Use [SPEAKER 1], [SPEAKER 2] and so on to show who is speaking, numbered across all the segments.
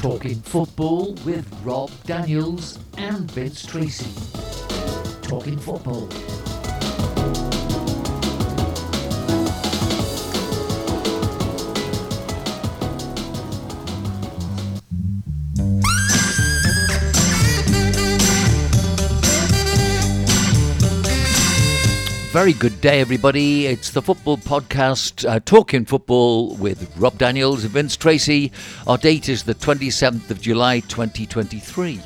[SPEAKER 1] Talking football with Rob Daniels and Vince Tracy. Talking football. Very good day, everybody. It's the football podcast, uh, Talking Football with Rob Daniels and Vince Tracy. Our date is the 27th of July 2023.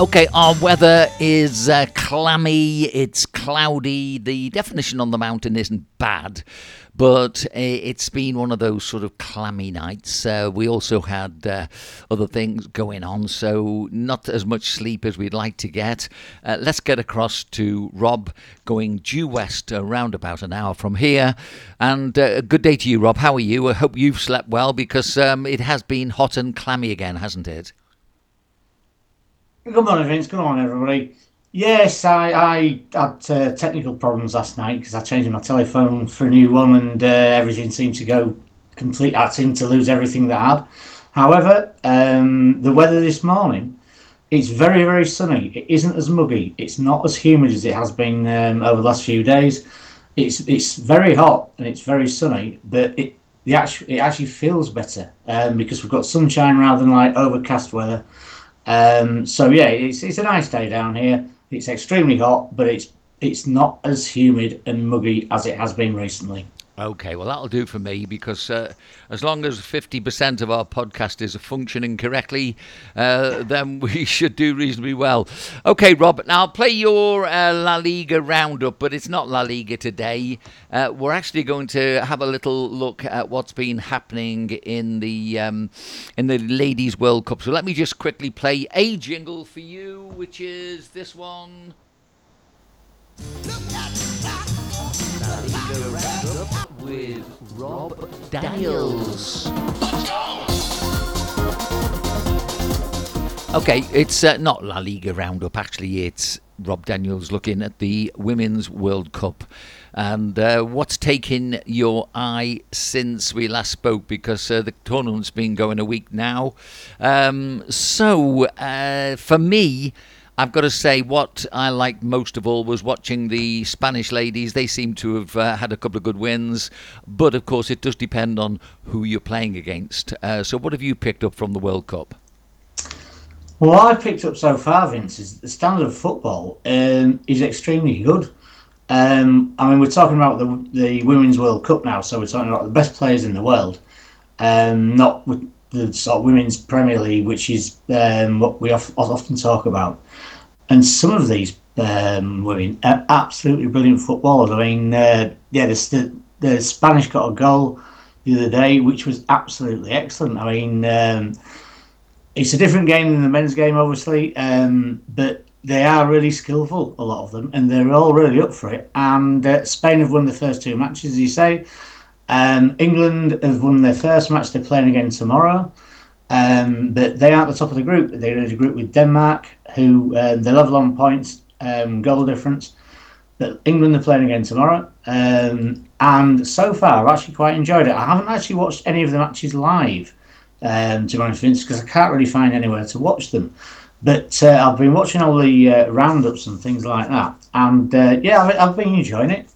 [SPEAKER 1] Okay, our weather is uh, clammy, it's cloudy. The definition on the mountain isn't bad, but uh, it's been one of those sort of clammy nights. Uh, we also had uh, other things going on, so not as much sleep as we'd like to get. Uh, let's get across to Rob going due west around about an hour from here. And uh, good day to you, Rob. How are you? I hope you've slept well because um, it has been hot and clammy again, hasn't it?
[SPEAKER 2] Good morning, Vince. Good morning, everybody. Yes, I, I had uh, technical problems last night because I changed my telephone for a new one and uh, everything seemed to go complete. I seemed to lose everything that I had. However, um, the weather this morning, it's very, very sunny. It isn't as muggy. It's not as humid as it has been um, over the last few days. It's it's very hot and it's very sunny, but it the actually it actually feels better um, because we've got sunshine rather than like overcast weather. Um, so yeah, it's it's a nice day down here. It's extremely hot, but it's it's not as humid and muggy as it has been recently.
[SPEAKER 1] Okay, well, that'll do for me because uh, as long as 50% of our podcast is functioning correctly, uh, then we should do reasonably well. Okay, Rob, now I'll play your uh, La Liga roundup, but it's not La Liga today. Uh, we're actually going to have a little look at what's been happening in the, um, in the Ladies World Cup. So let me just quickly play a jingle for you, which is this one. La Liga Roundup with Rob Daniels. Okay, it's uh, not La Liga Roundup. Actually, it's Rob Daniels looking at the Women's World Cup and uh, what's taken your eye since we last spoke because uh, the tournament's been going a week now. Um, so, uh, for me, I've got to say, what I liked most of all was watching the Spanish ladies. They seem to have uh, had a couple of good wins, but of course, it does depend on who you're playing against. Uh, so, what have you picked up from the World Cup?
[SPEAKER 2] Well, I've picked up so far, Vince, is the standard of football um, is extremely good. Um, I mean, we're talking about the the Women's World Cup now, so we're talking about the best players in the world, um, not the sort of Women's Premier League, which is um, what we often talk about. And some of these um, women are absolutely brilliant footballers. I mean, uh, yeah, the, the Spanish got a goal the other day, which was absolutely excellent. I mean, um, it's a different game than the men's game, obviously, um, but they are really skillful, a lot of them, and they're all really up for it. And uh, Spain have won the first two matches, as you say. Um, England have won their first match. They're playing again tomorrow. Um, but they are at the top of the group. They're in a group with Denmark, who uh, they're level on points, um, goal difference. But England are playing again tomorrow. Um, and so far, I've actually quite enjoyed it. I haven't actually watched any of the matches live, um, to be honest, because I can't really find anywhere to watch them. But uh, I've been watching all the uh, roundups and things like that. And uh, yeah, I've, I've been enjoying it.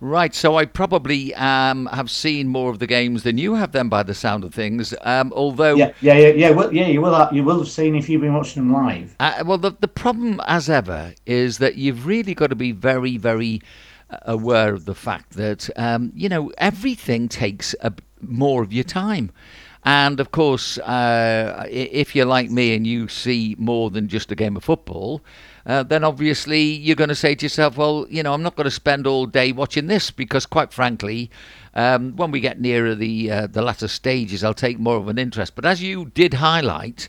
[SPEAKER 1] Right, so I probably um, have seen more of the games than you have, then, by the sound of things. Um, although,
[SPEAKER 2] yeah, yeah, yeah, yeah, well, yeah, you will, have, you will have seen if you've been watching them live.
[SPEAKER 1] Uh, well, the the problem, as ever, is that you've really got to be very, very uh, aware of the fact that um, you know everything takes a, more of your time. And of course, uh, if you're like me and you see more than just a game of football, uh, then obviously you're going to say to yourself, well, you know, I'm not going to spend all day watching this because, quite frankly, um, when we get nearer the uh, the latter stages, I'll take more of an interest. But as you did highlight,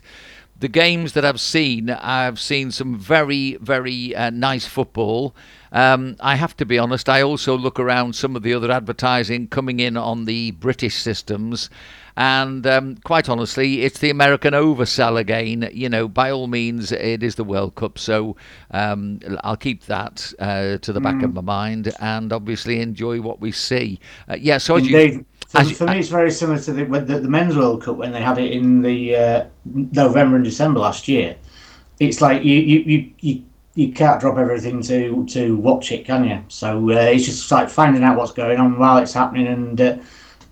[SPEAKER 1] the games that I've seen, I've seen some very, very uh, nice football. Um, I have to be honest, I also look around some of the other advertising coming in on the British systems, And um, quite honestly, it's the American oversell again. You know, by all means, it is the World Cup, so um, I'll keep that uh, to the back mm. of my mind, and obviously enjoy what we see. Uh, yeah, so
[SPEAKER 2] Indeed. You, for, for me, it's very similar to the, the, the, Men's World Cup when they had it in the uh, November and December last year. It's like you, you, you, you you can't drop everything to to watch it, can you? So uh, it's just like finding out what's going on while it's happening, and uh,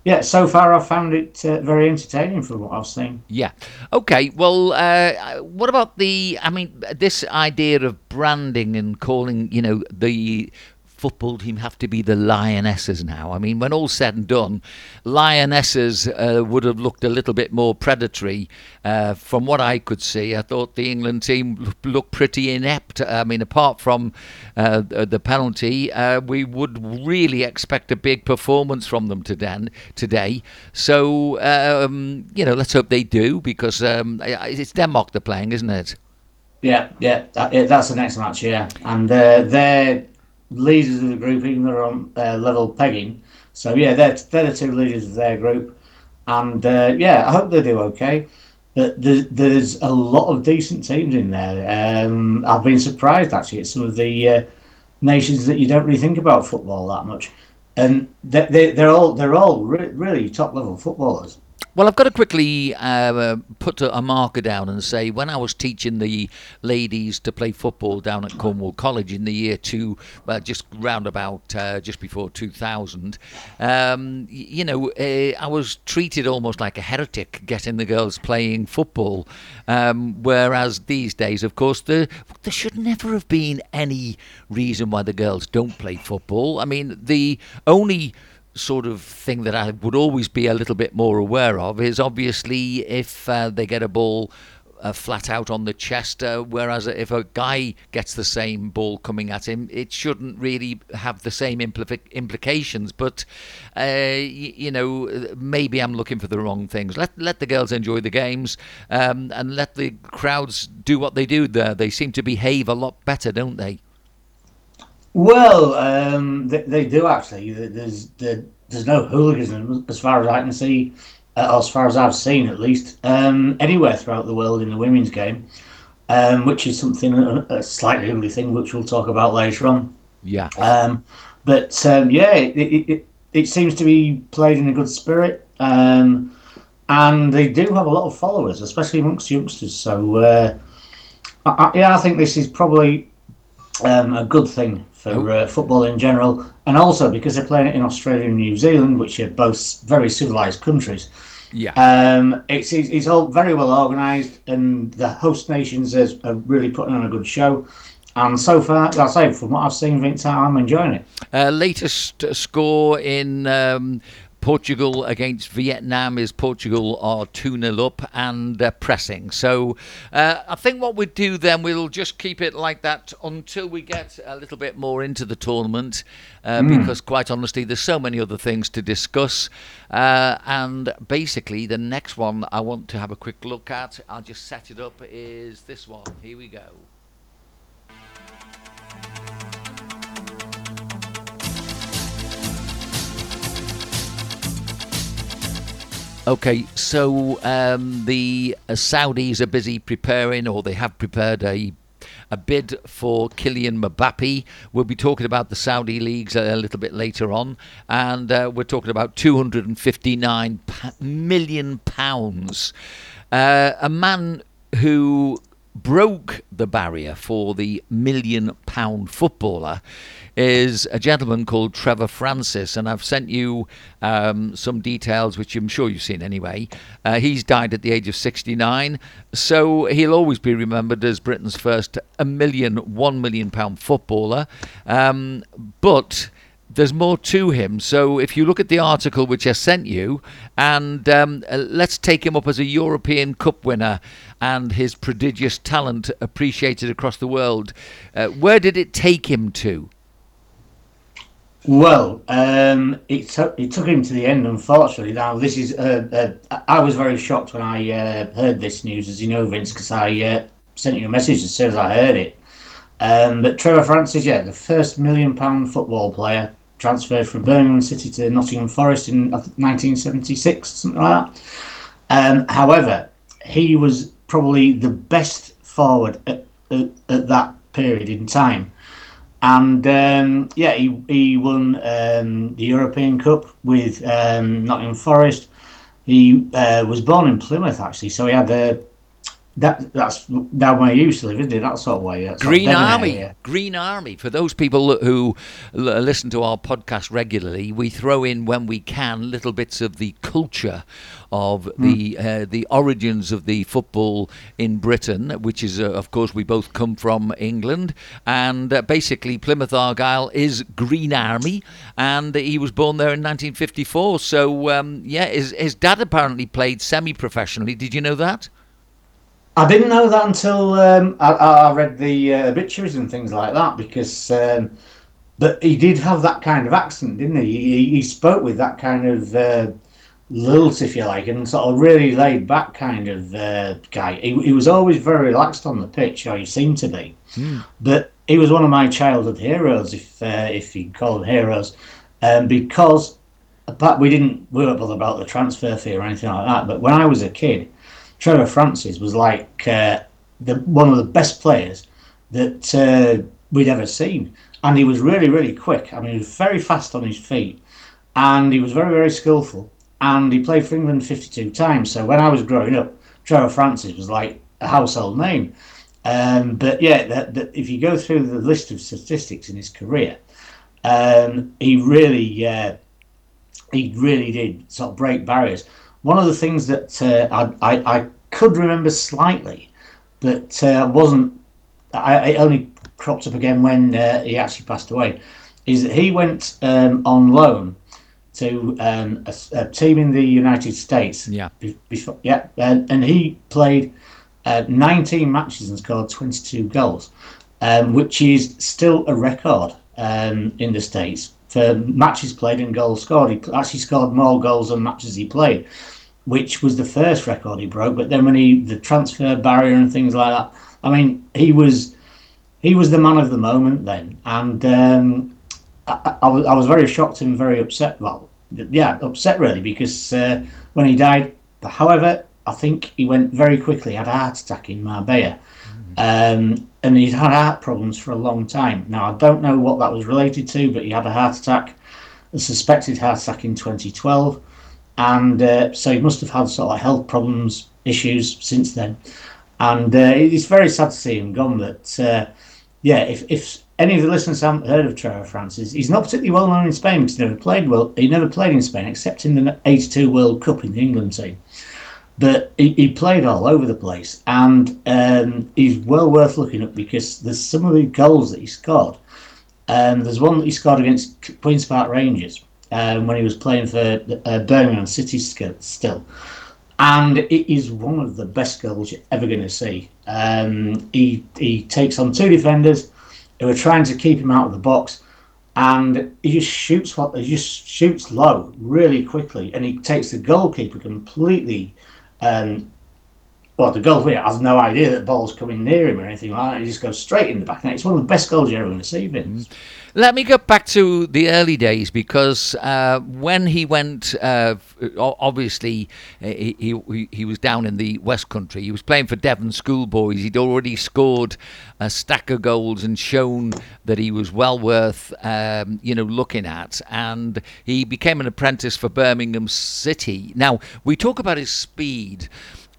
[SPEAKER 2] yeah, so far I've found it uh, very entertaining from what I've seen.
[SPEAKER 1] Yeah. Okay. Well, uh, what about the? I mean, this idea of branding and calling, you know, the football team have to be the Lionesses now. I mean, when all's said and done, Lionesses uh, would have looked a little bit more predatory. Uh, from what I could see, I thought the England team looked pretty inept. I mean, apart from uh, the penalty, uh, we would really expect a big performance from them today. So, um, you know, let's hope they do because um, it's Denmark they're playing, isn't it?
[SPEAKER 2] Yeah, yeah, that, that's the next match, yeah. And uh, they're leaders of the group, even though they're on uh, level pegging. So yeah, they're they're the two leaders of their group, and uh, yeah, I hope they do okay. But there's, there's a lot of decent teams in there. Um, I've been surprised actually at some of the uh, nations that you don't really think about football that much, and they, they, they're all they're all re- really top level footballers.
[SPEAKER 1] Well, I've got to quickly uh, put a, marker down and say when I was teaching the ladies to play football down at Cornwall College in the year two, just round about uh, just before 2000, um, you know, uh, I was treated almost like a heretic getting the girls playing football. Um, whereas these days, of course, there, there should never have been any reason why the girls don't play football. I mean, the only sort of thing that I would always be a little bit more aware of is obviously if uh, they get a ball uh, flat out on the chest, uh, whereas if a guy gets the same ball coming at him, it shouldn't really have the same impl- implications. But uh, y- you know, maybe I'm looking for the wrong things. Let let the girls enjoy the games um, and let the crowds do what they do there. They seem to behave a lot better, don't they?
[SPEAKER 2] Well, um, they, they, do actually. There's there's no hooliganism as far as I can see, uh, as far as I've seen at least, um, anywhere throughout the world in the women's game, um, which is something a, slightly ugly thing, which we'll talk about later on.
[SPEAKER 1] Yeah.
[SPEAKER 2] Um, but um, yeah, it, it, it, it, seems to be played in a good spirit, um, and they do have a lot of followers, especially amongst youngsters. So uh, I, yeah, I think this is probably um, a good thing for uh, football in general, and also because they're playing it in Australia and New Zealand, which are both very civilized countries.
[SPEAKER 1] Yeah,
[SPEAKER 2] um, it's, it's all very well organised, and the host nations are, are really putting on a good show. And so far, I say, from what I've seen, Vince, I'm enjoying it.
[SPEAKER 1] Uh, latest score in um, Portugal against Vietnam is Portugal are 2 0 up and uh, pressing. So uh, I think what we do then, we'll just keep it like that until we get a little bit more into the tournament uh, mm. because, quite honestly, there's so many other things to discuss. Uh, and basically, the next one I want to have a quick look at, I'll just set it up, is this one. Here we go. Okay, so um, the uh, Saudis are busy preparing, or they have prepared a a bid for Kylian Mbappe. We'll be talking about the Saudi leagues a, little bit later on, and uh, we're talking about 259 million pounds. Uh, a man who broke the barrier for the million pound footballer is a gentleman called Trevor Francis, and I've sent you um, some details, which I'm sure you've seen anyway. Uh, he's died at the age of 69, so he'll always be remembered as Britain's first a million, one million pound footballer. Um, but there's more to him. So if you look at the article which I sent you, and um, uh, let's take him up as a European Cup winner and his prodigious talent appreciated across the world. Uh, where did it take him to?
[SPEAKER 2] Well, um, it, t- it took him to the end, unfortunately. Now, this is. Uh, uh, I was very shocked when I uh, heard this news, as you know, Vince, because I uh, sent you a message as soon as I heard it. Um, but Trevor Francis, yeah, the first million pound football player transferred from Birmingham City to Nottingham Forest in 1976, something like that. Um, however, he was probably the best forward at, at, at that period in time. And um, yeah, he, he won um, the European Cup with um, Nottingham Forest. He uh, was born in Plymouth, actually, so he had a that that's down where you used to live, isn't it? That sort of way. That's
[SPEAKER 1] Green Army, area. Green Army. For those people who listen to our podcast regularly, we throw in when we can little bits of the culture of mm. the uh, the origins of the football in Britain, which is, uh, of course, we both come from England, and uh, basically Plymouth Argyle is Green Army, and he was born there in 1954. So um, yeah, his his dad apparently played semi-professionally. Did you know that?
[SPEAKER 2] I didn't know that until um, I, I, read the uh, obituaries and things like that because, um, but he did have that kind of accent, didn't he? He, he spoke with that kind of uh, lilt, if you like, and sort of really laid back kind of uh, guy. He, he, was always very relaxed on the pitch, or he seemed to be. Mm. But he was one of my childhood heroes, if uh, if you call them heroes, um, because but we didn't we weren't bothered about the transfer fee or anything like that. But when I was a kid Trevor Francis was like uh, the one of the best players that uh, we'd ever seen, and he was really really quick. I mean, he was very fast on his feet, and he was very very skillful. And he played for England 52 times. So when I was growing up, Trevor Francis was like a household name. Um, but yeah, that, that if you go through the list of statistics in his career, um, he really uh, he really did sort of break barriers. One of the things that uh, I, I, I, could remember slightly, but uh, wasn't, I, it only cropped up again when uh, he actually passed away, is that he went um, on loan to um, a, a, team in the United States.
[SPEAKER 1] Yeah.
[SPEAKER 2] Before, yeah, and, and he played uh, 19 matches and scored 22 goals, um, which is still a record um, in the States for matches played and goals scored. He actually scored more goals than matches he played, which was the first record he broke. But then when he the transfer barrier and things like that, I mean, he was he was the man of the moment then, and um, I, I, was I was very shocked and very upset. Well, yeah, upset really because uh, when he died. However, I think he went very quickly. Had a heart attack in Marbella. Um, and he'd had heart problems for a long time. Now, I don't know what that was related to, but he had a heart attack, a suspected heart attack in 2012. And uh, so he must have had sort of health problems, issues since then. And uh, it's very sad to see him gone. But uh, yeah, if, if any of the listeners haven't heard of Trevor Francis, he's not particularly well known in Spain because he never played well. He never played in Spain except in the '82 World Cup in the England team. But he, he played all over the place, and um, he's well worth looking at because there's some of the goals that he scored. Um, there's one that he scored against Queens Park Rangers um, when he was playing for uh, Birmingham City still. And it is one of the best goals you're ever going to see. Um, he, he takes on two defenders who are trying to keep him out of the box and he just shoots what he just shoots low really quickly and he takes the goalkeeper completely um, well, the goalkeeper has no idea that the ball's coming near him or anything like that. He just goes straight in the back net. It's one of the best goals you're ever going to see, Vince. Mm.
[SPEAKER 1] Let me go back to the early days because uh, when he went, uh, obviously he, he, he was down in the West Country. He was playing for Devon Schoolboys. He'd already scored a stack of goals and shown that he was well worth, um, you know, looking at. And he became an apprentice for Birmingham City. Now we talk about his speed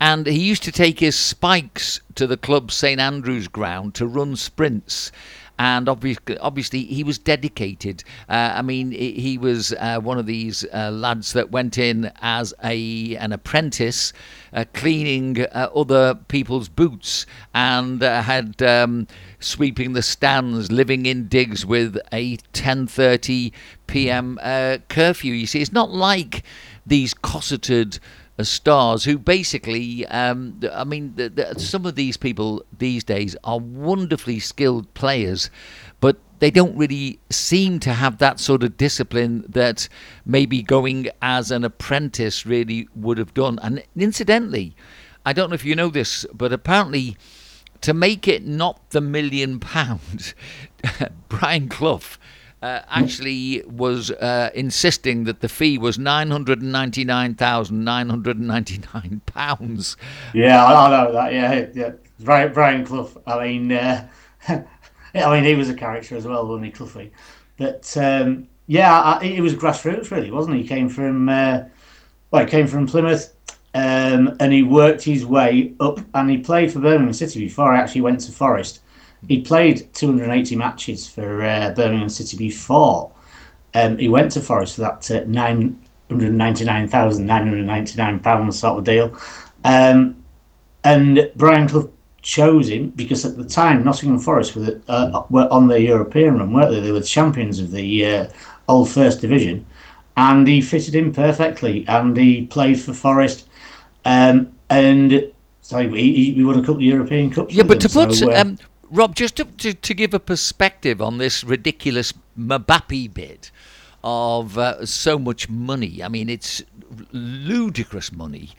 [SPEAKER 1] and he used to take his spikes to the club St Andrew's ground to run sprints and obviously, obviously he was dedicated. Uh, I mean, he was uh, one of these uh, lads that went in as a an apprentice, uh, cleaning uh, other people's boots, and uh, had. Um, sweeping the stands, living in digs with a 10:30 p.m. curfew. You see, it's not like these cosseted stars who basically, um, I mean, the, the, some of these people these days are wonderfully skilled players, but they don't really seem to have that sort of discipline that maybe going as an apprentice really would have done. And incidentally, I don't know if you know this, but apparently to make it not the million pounds, Brian Clough uh, actually was uh, insisting that the fee was nine hundred and ninety nine thousand nine hundred and ninety nine pounds.
[SPEAKER 2] Yeah, I know that. Yeah, yeah. Brian, Clough. I mean, uh, I mean, he was a character as well, wasn't he, Cloughie? But um, yeah, I, it was grassroots, really, wasn't he? He came from uh, well, he came from Plymouth. Um, and he worked his way up, and he played for Birmingham City before he actually went to Forest. He played 280 matches for uh, Birmingham City before um, he went to Forest for that uh, 999,999 pounds sort of deal. Um, and Brian Clough chose him because at the time Nottingham Forest were, uh, were on the European run, weren't they? They were the champions of the uh, old First Division, and he fitted in perfectly. And he played for Forest, um, and so he, he won a couple of European cups.
[SPEAKER 1] Yeah, but
[SPEAKER 2] them,
[SPEAKER 1] to put
[SPEAKER 2] so, uh,
[SPEAKER 1] um, Rob, just to, to, to give a perspective on this ridiculous Mbappe bid of uh, so much money. I mean, it's ludicrous money.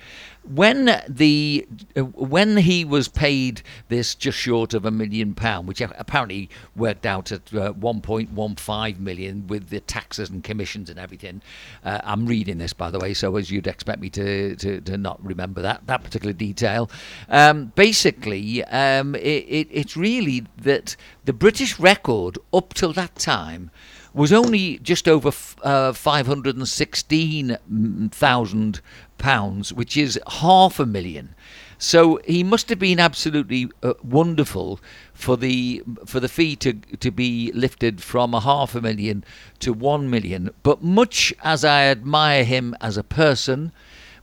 [SPEAKER 1] When the uh, when he was paid this just short of a million pound, which apparently worked out at uh, 1.15 million with the taxes and commissions and everything. Uh, I'm reading this, by the way, so as you'd expect me to, to, to not remember that that particular detail. Um, basically, um, it, it, it's really that the British record up till that time was only just over uh, 516,000 pounds, which is half a million. So he must have been absolutely uh, wonderful for the for the fee to to be lifted from a half a million to one million. But much as I admire him as a person,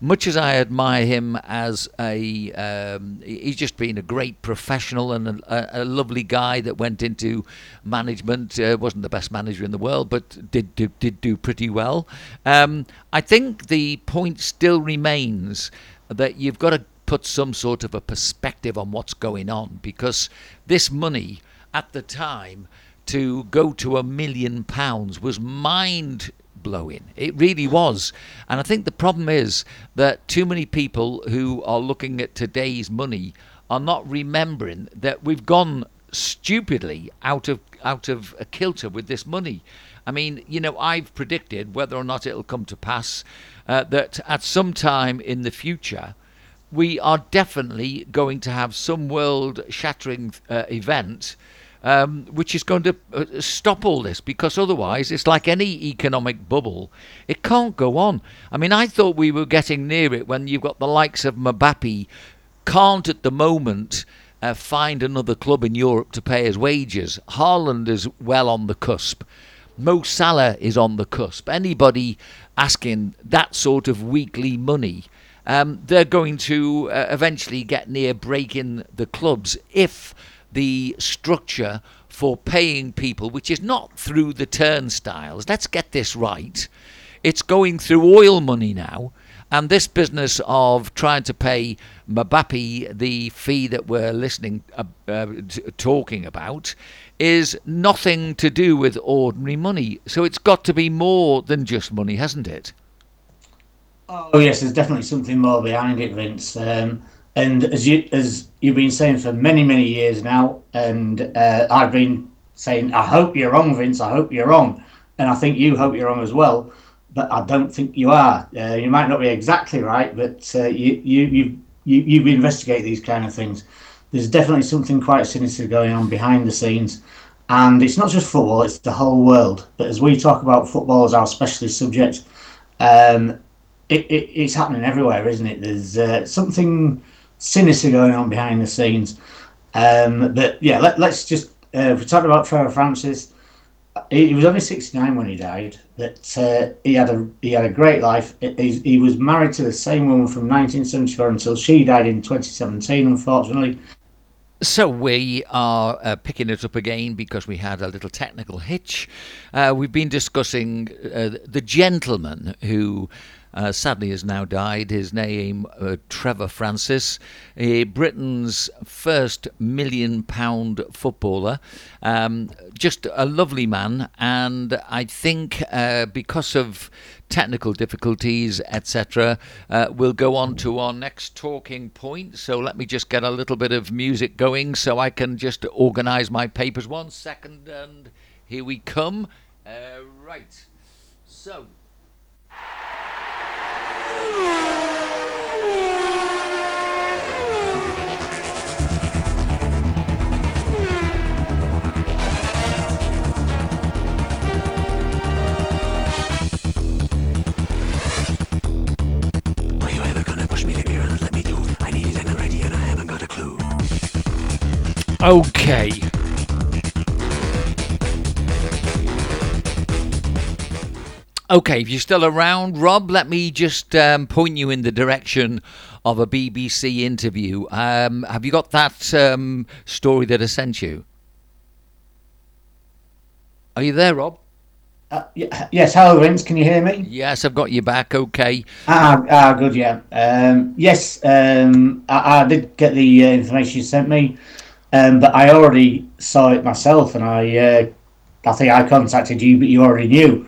[SPEAKER 1] much as I admire him as a, um, he's just been a great professional and a, a lovely guy that went into management. Uh, wasn't the best manager in the world, but did did, did do pretty well. Um, I think the point still remains that you've got to put some sort of a perspective on what's going on because this money at the time to go to a million pounds was mind blowing. It really was. And I think the problem is that too many people who are looking at today's money are not remembering that we've gone stupidly out of out of a kilter with this money. I mean, you know, I've predicted whether or not it'll come to pass uh, that at some time in the future we are definitely going to have some world shattering uh, event um, which is going to uh, stop all this because otherwise it's like any economic bubble. It can't go on. I mean, I thought we were getting near it when you've got the likes of Mbappe can't at the moment uh, find another club in Europe to pay his wages. Haaland is well on the cusp. Mo Salah is on the cusp. Anybody asking that sort of weekly money, um, they're going to uh, eventually get near breaking the clubs if the structure for paying people, which is not through the turnstiles. Let's get this right. It's going through oil money now. And this business of trying to pay Mbappe the fee that we're listening, uh, uh, t- talking about, is nothing to do with ordinary money. So it's got to be more than just money, hasn't it?
[SPEAKER 2] Oh yes, there's definitely something more behind it, Vince. Um, and as you as you've been saying for many many years now, and uh, I've been saying, I hope you're wrong, Vince. I hope you're wrong, and I think you hope you're wrong as well. But I don't think you are. Uh, you might not be exactly right, but uh, you you you you you investigate these kind of things. There's definitely something quite sinister going on behind the scenes. And it's not just football, it's the whole world. But as we talk about football as our specialist subject, um, it, it, it's happening everywhere, isn't it? There's uh, something sinister going on behind the scenes. Um, but yeah, let, us just uh, we talked about Trevor Francis. He, he, was only 69 when he died. But uh, he had a he had a great life. He, he was married to the same woman from 1974 until she died in 2017. Unfortunately.
[SPEAKER 1] So we are uh, picking it up again because we had a little technical hitch. Uh, we've been discussing uh, the gentleman who uh, sadly has now died. His name, uh, Trevor Francis, Britain's first million pound footballer. Um, just a lovely man, and I think uh, because of technical difficulties, etc., uh, we'll go on to our next talking point. So let me just get a little bit of music going so I can just organise my papers. One second, and here we come. Uh, right. So. Okay. Okay, if you're still around, Rob, let me just um, point you in the direction of a BBC interview. Um, have you got that um, story that I sent you? Are you there, Rob?
[SPEAKER 2] Uh, yes, hello, Vince. Can you hear me?
[SPEAKER 1] Yes, I've got you back. Okay.
[SPEAKER 2] Ah, ah good, yeah. Um, yes, um, I, I did get the uh, information you sent me, um, but I already saw it myself, and I, uh, I think I contacted you, but you already knew.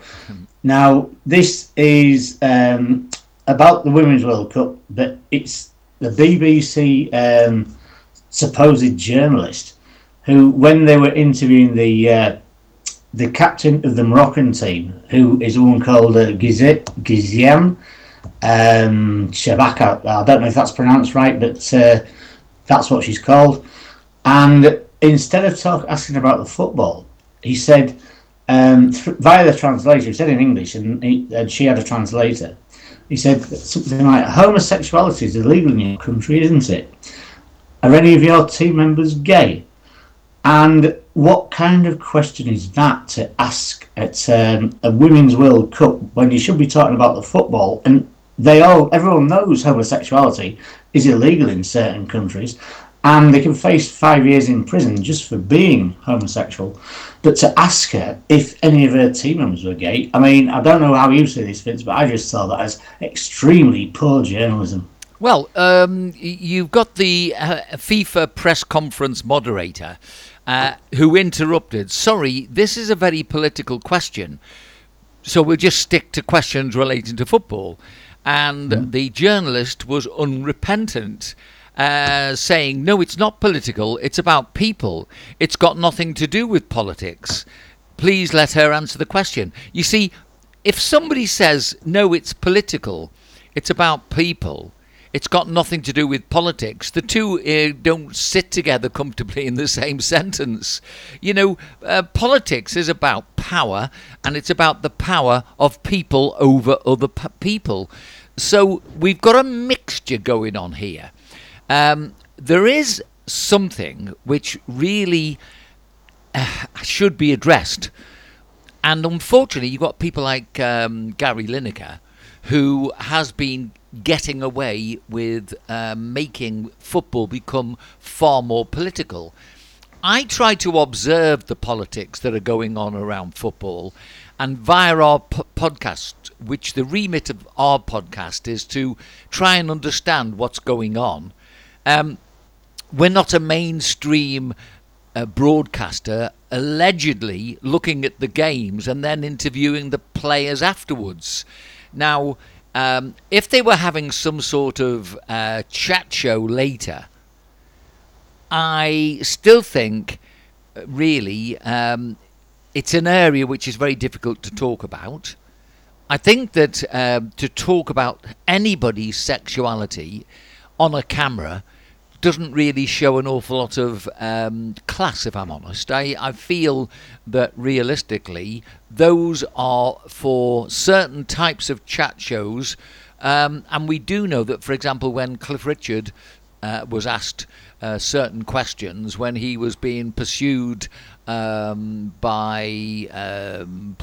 [SPEAKER 2] Now, this is um, about the Women's World Cup, but it's the BBC um, supposed journalist who, when they were interviewing the uh, the captain of the Moroccan team, who is a woman called uh, Gizet Giziam um, Shabaka. I don't know if that's pronounced right, but uh, that's what she's called. And instead of talk, asking about the football, he said um, th- via the translator. He said in English, and, he, and she had a translator. He said something like, "Homosexuality is illegal in your country, isn't it? Are any of your team members gay?" And what kind of question is that to ask at um, a Women's World Cup when you should be talking about the football? And they all, everyone knows homosexuality is illegal in certain countries, and they can face five years in prison just for being homosexual. But to ask her if any of her team members were gay, I mean, I don't know how you see this, Vince, but I just saw that as extremely poor journalism.
[SPEAKER 1] Well, um, you've got the uh, FIFA press conference moderator uh, who interrupted. Sorry, this is a very political question. So we'll just stick to questions relating to football. And the journalist was unrepentant, uh, saying, No, it's not political, it's about people. It's got nothing to do with politics. Please let her answer the question. You see, if somebody says, No, it's political, it's about people, it's got nothing to do with politics. The two uh, don't sit together comfortably in the same sentence. You know, uh, politics is about power, and it's about the power of people over other p- people. So we've got a mixture going on here. Um, there is something which really uh, should be addressed. And unfortunately, you've got people like um, Gary Lineker, who has been getting away with uh, making football become far more political. I try to observe the politics that are going on around football, and via our podcast, which the remit of our podcast is to try and understand what's going on. Um, we're not a mainstream uh, broadcaster allegedly looking at the games and then interviewing the players afterwards. Now, um, if they were having some sort of uh, chat show later, I still think, uh, really, um, it's an area which is very difficult to talk about. I think that um, to talk about anybody's sexuality on a camera doesn't really show an awful lot of um, class, if I'm honest. I, I feel that realistically, those are for certain types of chat shows. Um, and we do know that, for example, when Cliff Richard uh, was asked uh, certain questions, when he was being pursued um, by um,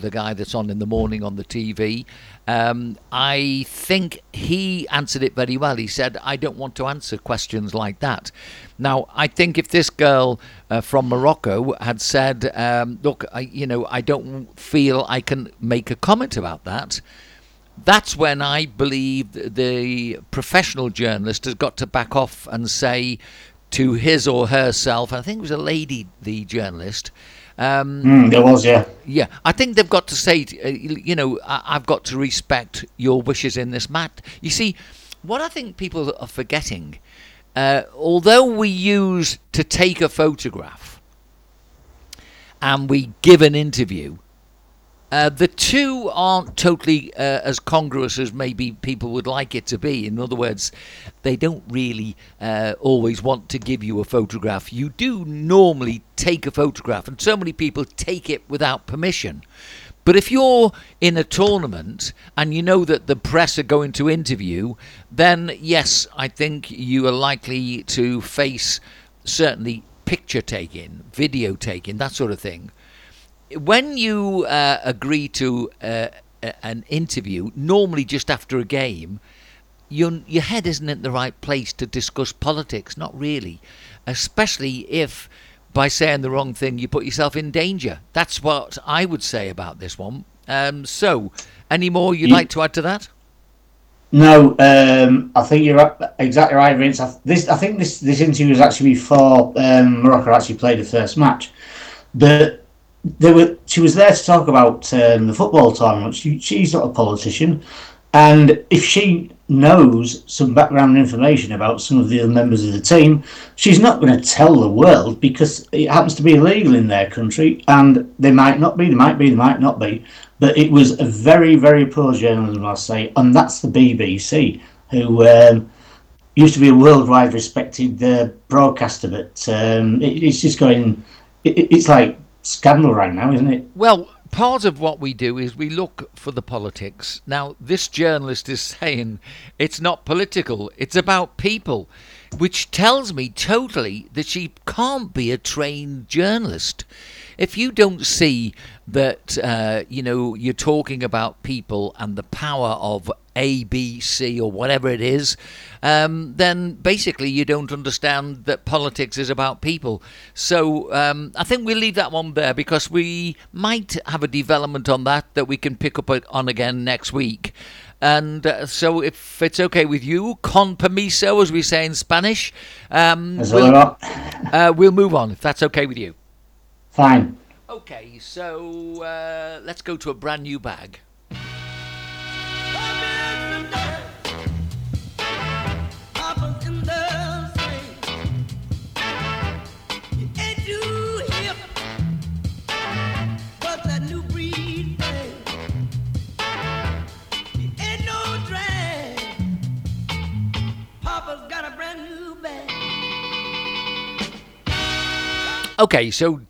[SPEAKER 1] the guy that's on in the morning on the TV. Um, I think he answered it very well. He said, I don't want to answer questions like that. Now, I think if this girl uh, from Morocco had said, um, Look, I, you know, I don't feel I can make a comment about that. That's when I believe the professional journalist has got to back off and say, to his or herself. I think it was a lady, the journalist. Um,
[SPEAKER 2] Mm, there was, yeah.
[SPEAKER 1] yeah, I think they've got to say, uh, you know, I- I've got to respect your wishes in this matter. You see, what I think people are forgetting, uh, although we use to take a photograph and we give an interview, Uh, the two aren't totally uh, as congruous as maybe people would like it to be. In other words, they don't really uh, always want to give you a photograph. You do normally take a photograph, and so many people take it without permission. But if you're in a tournament and you know that the press are going to interview, then yes, I think you are likely to face certainly picture taking, video taking, that sort of thing. When you uh, agree to uh, an interview, normally just after a game, your your head isn't in the right place to discuss politics. Not really, especially if by saying the wrong thing you put yourself in danger. That's what I would say about this one. Um, so, any more you'd
[SPEAKER 2] You-
[SPEAKER 1] like to add to that?
[SPEAKER 2] No, um, I think you're exactly right, Vince. I, this, I think this this interview was actually before um, Morocco actually played the first match, but there were she was there to talk about um, the football tournament. She, she's not a politician, and if she knows some background information about some of the other members of the team, she's not going to tell the world because it happens to be illegal in their country, and they might not be, they might be, they might not be. But it was a very, very poor journalism, I say, and that's the BBC, who um, used to be a worldwide respected uh, broadcaster, but um, it, it's just going. It, it's like scandal right now, isn't it?
[SPEAKER 1] Well, part of what we do is we look for the politics. Now, this journalist is saying it's not political, it's about people, which tells me totally that she can't be a trained journalist. If you don't see that, uh, you know, you're talking about people and the power of A, B, C, or whatever it is, um, then basically you don't understand that politics is about people. So um, I think we'll leave that one there because we might have a development on that that we can pick up on again next week. And uh, so, if it's okay with you, con permiso, as we say in Spanish, um, well, uh, we'll move on if that's okay with you.
[SPEAKER 2] fine.
[SPEAKER 1] Okay, so uh, let's go to a brand new bag. Okay, so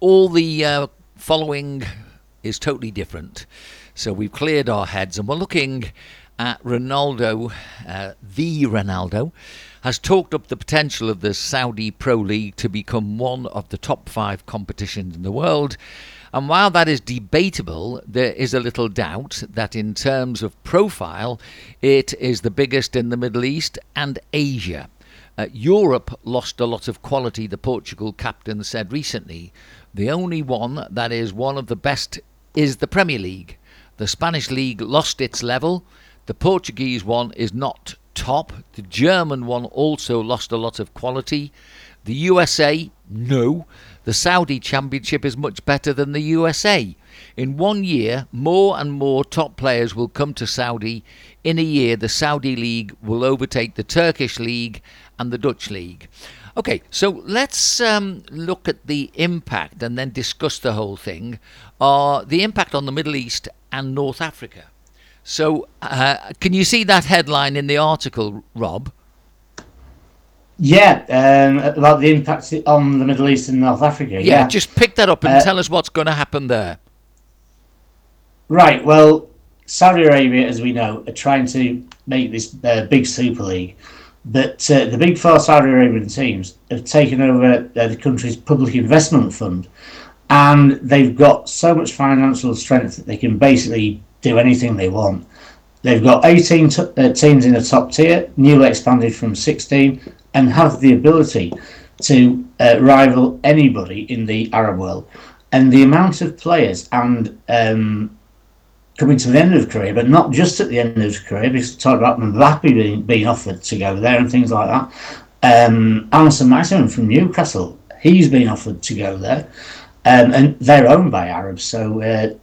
[SPEAKER 1] all the uh, following is totally different. So we've cleared our heads and we're looking at Ronaldo, uh, the Ronaldo, has talked up the potential of the Saudi Pro League to become one of the top five competitions in the world. And while that is debatable, there is a little doubt that in terms of profile, it is the biggest in the Middle East and Asia. Uh, Europe lost a lot of quality, the Portugal captain said recently. The only one that is one of the best is the Premier League. The Spanish league lost its level. The Portuguese one is not top. The German one also lost a lot of quality. The USA, no. The Saudi Championship is much better than the USA. In one year, more and more top players will come to Saudi. In a year, the Saudi League will overtake the Turkish League and the Dutch League. Okay, so let's um, look at the impact and then discuss the whole thing. Uh, the impact on the Middle East and North Africa. So, uh, can you see that headline in the article, Rob?
[SPEAKER 2] Yeah, um, about the impact on the Middle East and North Africa.
[SPEAKER 1] Yeah,
[SPEAKER 2] Yeah,
[SPEAKER 1] just pick that up and
[SPEAKER 2] Uh,
[SPEAKER 1] tell us what's going to happen there.
[SPEAKER 2] Right. Well, Saudi Arabia, as we know, are trying to make this uh, big Super League, but uh, the big four Saudi Arabian teams have taken over uh, the country's public investment fund, and they've got so much financial strength that they can basically do anything they want. They've got 18 t- uh, teams in the top tier, newly expanded from 16, and have the ability to uh, rival anybody in the Arab world. And the amount of players and um, coming to the end of career, but not just at the end of his career, because talked about Mbappe being, being offered to go there and things like that. Um, Allan Saint-Maximin from Newcastle, he's been offered to go there. Um, and they're owned by Arabs, so uh,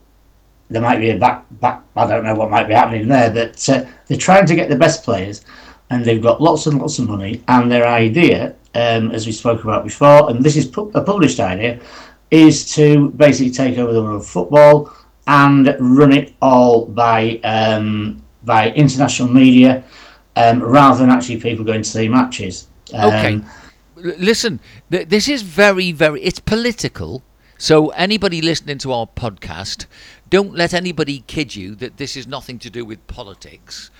[SPEAKER 2] there might be a back, back, I don't know what might be happening there, but uh, they're trying to get the best players, and they've got lots and lots of money, and their idea, um, as we spoke about before, and this is pu- a published idea, is to basically take over the world of football, and run it all by um, by international media um, rather than actually people going to see matches. Um,
[SPEAKER 1] Okay. Listen, th- this is very, very. It's political. So anybody listening to our podcast, don't let anybody kid you that this is nothing to do with politics,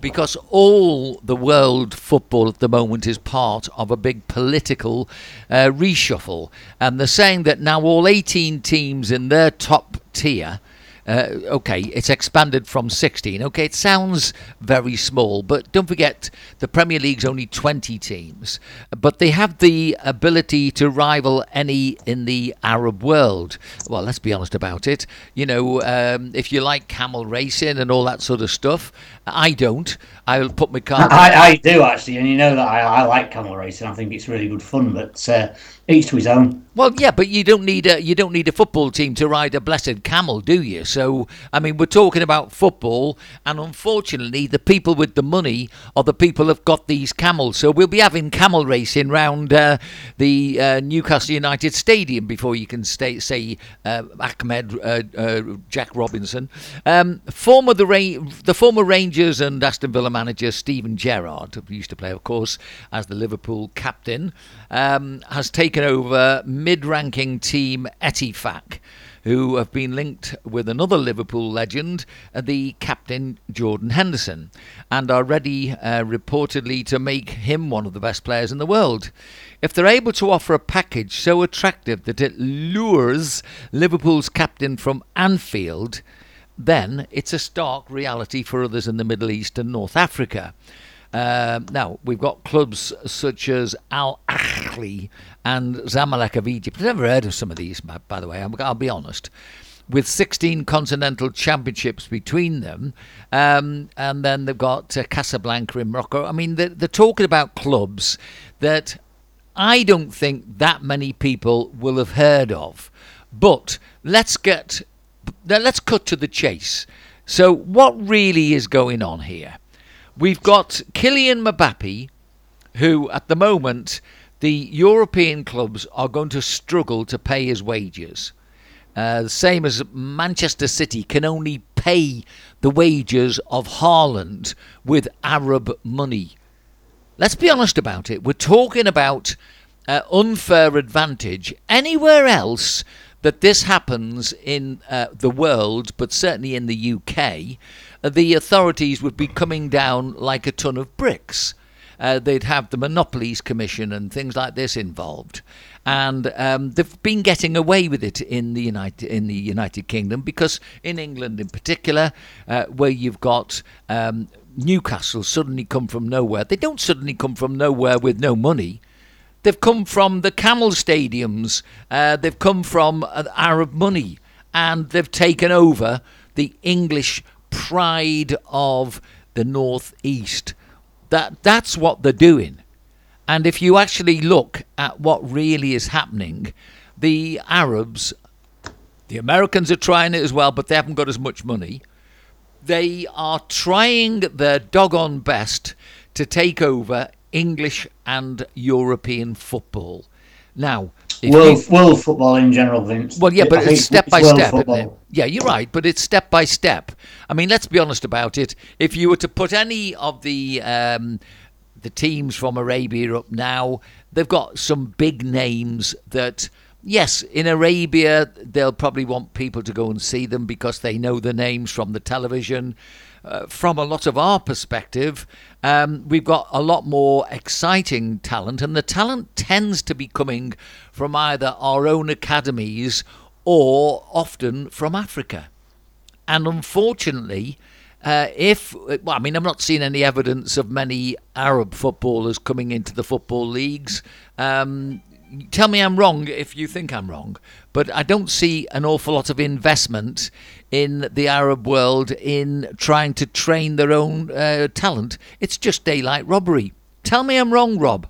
[SPEAKER 1] because all the world football at the moment is part of a big political uh, reshuffle, and they're saying that now all 18 teams in their top tier. Uh, okay, it's expanded from 16. Okay, it sounds very small, but don't forget the Premier League's only 20 teams, but they have the ability to rival any in the Arab world. Well, let's be honest about it. You know, um, if you like camel racing and all that sort of stuff, I don't. I'll put my car.
[SPEAKER 2] I, I do actually, and you know that I, I like camel racing. I think it's really good fun, but uh, each to his own.
[SPEAKER 1] Well, yeah, but you don't need a you don't need a football team to ride a blessed camel, do you? So, I mean, we're talking about football, and unfortunately, the people with the money are the people who've got these camels. So we'll be having camel racing round uh, the uh, Newcastle United Stadium before you can stay, say uh, Ahmed uh, uh, Jack Robinson, um, former the Ra- the former Rangers and Aston Villa manager Steven Gerrard, who used to play, of course, as the Liverpool captain, um, has taken over mid-ranking team Ettifaq, who have been linked with another Liverpool legend, uh, the captain Jordan Henderson, and are ready uh, reportedly to make him one of the best players in the world. If they're able to offer a package so attractive that it lures Liverpool's captain from Anfield, then it's a stark reality for others in the Middle East and North Africa. Um, now, we've got clubs such as Al Ahly and Zamalek of Egypt. I've never heard of some of these, by, by the way, I'm- I'll be honest. With 16 continental championships between them, um, and then they've got uh, Casablanca in Morocco. I mean, they're, they're talking about clubs that I don't think that many people will have heard of. But let's get now let's cut to the chase. So what really is going on here? We've got Kylian Mbappe, who at the moment the European clubs are going to struggle to pay his wages. Uh, the same as Manchester City can only pay the wages of Haaland with Arab money. Let's be honest about it. We're talking about uh, unfair advantage. Anywhere else that this happens in uh, the world, but certainly in the UK, uh, the authorities would be coming down like a ton of bricks. Uh, they'd have the Monopolies Commission and things like this involved, and um, they've been getting away with it in the United in the United Kingdom because in England, in particular, uh, where you've got um, Newcastle suddenly come from nowhere. They don't suddenly come from nowhere with no money. They've come from the camel stadiums. Uh, they've come from uh, Arab money, and they've taken over the English pride of the northeast. That that's what they're doing. And if you actually look at what really is happening, the Arabs, the Americans are trying it as well, but they haven't got as much money. They are trying their doggone best to take over English and European football. Now,
[SPEAKER 2] World, world football in general, Vince.
[SPEAKER 1] well, yeah, but
[SPEAKER 2] think
[SPEAKER 1] it's step by step. Yeah, you're right, but it's step by step. I mean, let's be honest about it. If you were to put any of the um, the teams from Arabia up now, they've got some big names that. Yes, in Arabia, they'll probably want people to go and see them because they know the names from the television. Uh, from a lot of our perspective, um, we've got a lot more exciting talent, and the talent tends to be coming from either our own academies or often from Africa. And unfortunately, uh, if well, I mean, I'm not seeing any evidence of many Arab footballers coming into the football leagues. Um, tell me I'm wrong if you think I'm wrong, but I don't see an awful lot of investment in the Arab world in trying to train their own uh, talent. It's just daylight robbery. Tell me I'm wrong, Rob.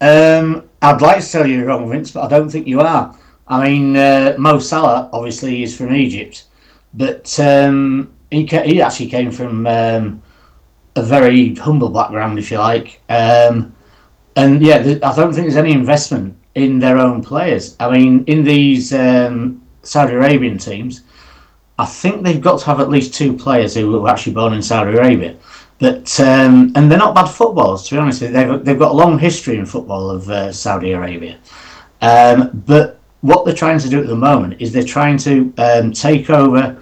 [SPEAKER 2] Um, I'd like to tell you you're wrong, Vince, but I don't think you are. I mean, uh, Mo Salah obviously is from Egypt, but um, he ca- he actually came from um, a very humble background, if you like. Um, and yeah, th- I don't think there's any investment in their own players. I mean, in these um, Saudi Arabian teams, I think they've got to have at least two players who were actually born in Saudi Arabia. But um, and they're not bad footballers, to be honest. They've they've got a long history in football of uh, Saudi Arabia. Um, but what they're trying to do at the moment is they're trying to um, take over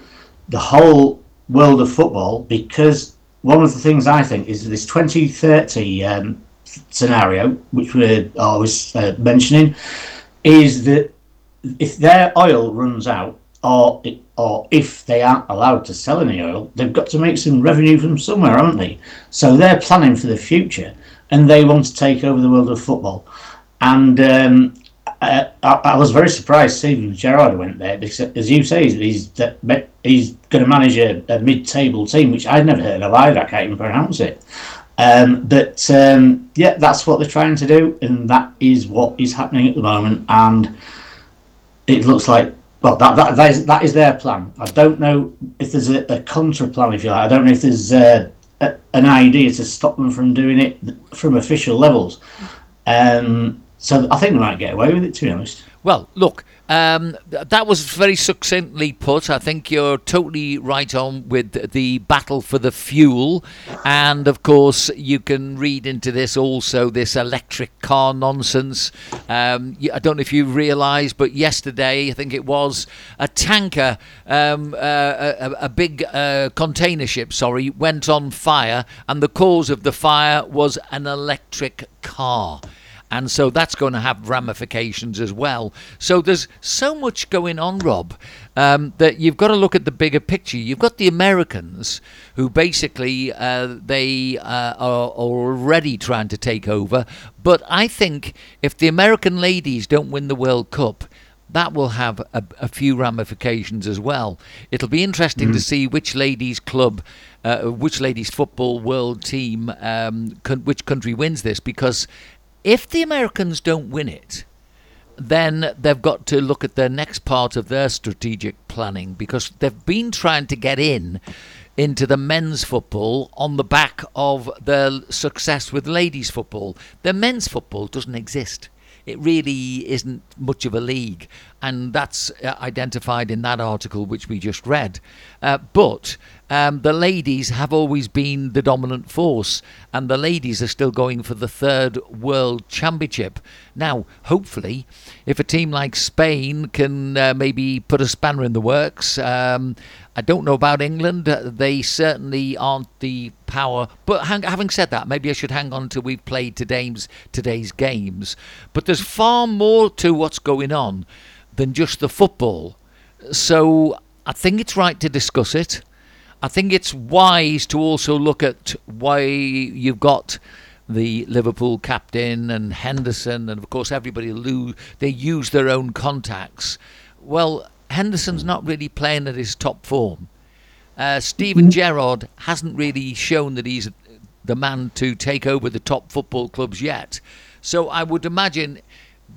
[SPEAKER 2] the whole world of football because one of the things I think is this 2030 um, scenario, which we're always uh, mentioning, is that if their oil runs out, or or if they aren't allowed to sell any oil, they've got to make some revenue from somewhere, haven't they? So they're planning for the future, and they want to take over the world of football. And um, I, I, was very surprised Steven Gerrard went there because, as you say, he's he's going to manage a, a, mid-table team, which I'd never heard of either. I can't even pronounce it. Um, but um, yeah, that's what they're trying to do, and that is what is happening at the moment. And it looks like well, that, that, that, is, that is their plan. I don't know if there's a, a contra plan, if you like. I don't know if there's uh, a, an idea to stop them from doing it from official levels. Um, so I think they might get away with it, to be honest.
[SPEAKER 1] Well, look, um, that was very succinctly put. I think you're totally right on with the battle for the fuel. And of course, you can read into this also this electric car nonsense. Um, I don't know if you realise, but yesterday, I think it was, a tanker, um, uh, a, a, big uh, container ship, sorry, went on fire. And the cause of the fire was an electric car and so that's going to have ramifications as well. So there's so much going on, Rob, um, that you've got to look at the bigger picture. You've got the Americans who basically uh, they uh, are already trying to take over, but I think if the American ladies don't win the World Cup, that will have a, a, few ramifications as well. It'll be interesting mm. to see which ladies' club, uh, which ladies' football world team, um, con- which country wins this, because if the Americans don't win it, then they've got to look at the next part of their strategic planning because they've been trying to get in into the men's football on the back of their success with ladies football. The men's football doesn't exist. It really isn't much of a league, and that's uh, identified in that article which we just read. Uh, but um, the ladies have always been the dominant force, and the ladies are still going for the third World Championship. Now, hopefully, if a team like Spain can uh, maybe put a spanner in the works, um, I don't know about England. They certainly aren't the power. But hang, having said that, maybe I should hang on until we've played today's today's games. But there's far more to what's going on than just the football. So I think it's right to discuss it. I think it's wise to also look at why you've got the Liverpool captain and Henderson, and of course everybody lose. They use their own contacts. Well, Henderson's not really playing at his top form. Uh, Steven mm-hmm. Gerrard hasn't really shown that he's the man to take over the top football clubs yet. So I would imagine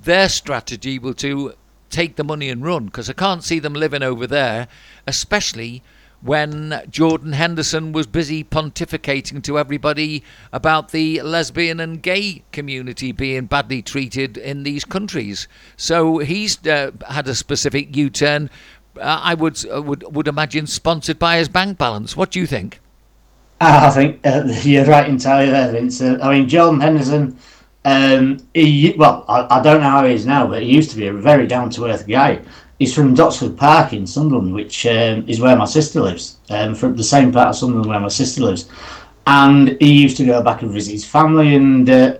[SPEAKER 1] their strategy will to take the money and run because I can't see them living over there, especially when Jordan Henderson was busy pontificating to everybody about the lesbian and gay community being badly treated in these countries. So he's uh, had a specific U-turn. Uh, I would uh, would would imagine sponsored by his bank balance. What do you think?
[SPEAKER 2] I think uh, you're right entirely there, Vince. Uh, I mean, Jordan Henderson. Um, he, well, I, I, don't know how he is now, but he used to be a very down to earth guy. He's from Doxford Park in Sunderland, which um, is where my sister lives, um, from the same part of Sunderland where my sister lives. And he used to go back and visit his family, and uh,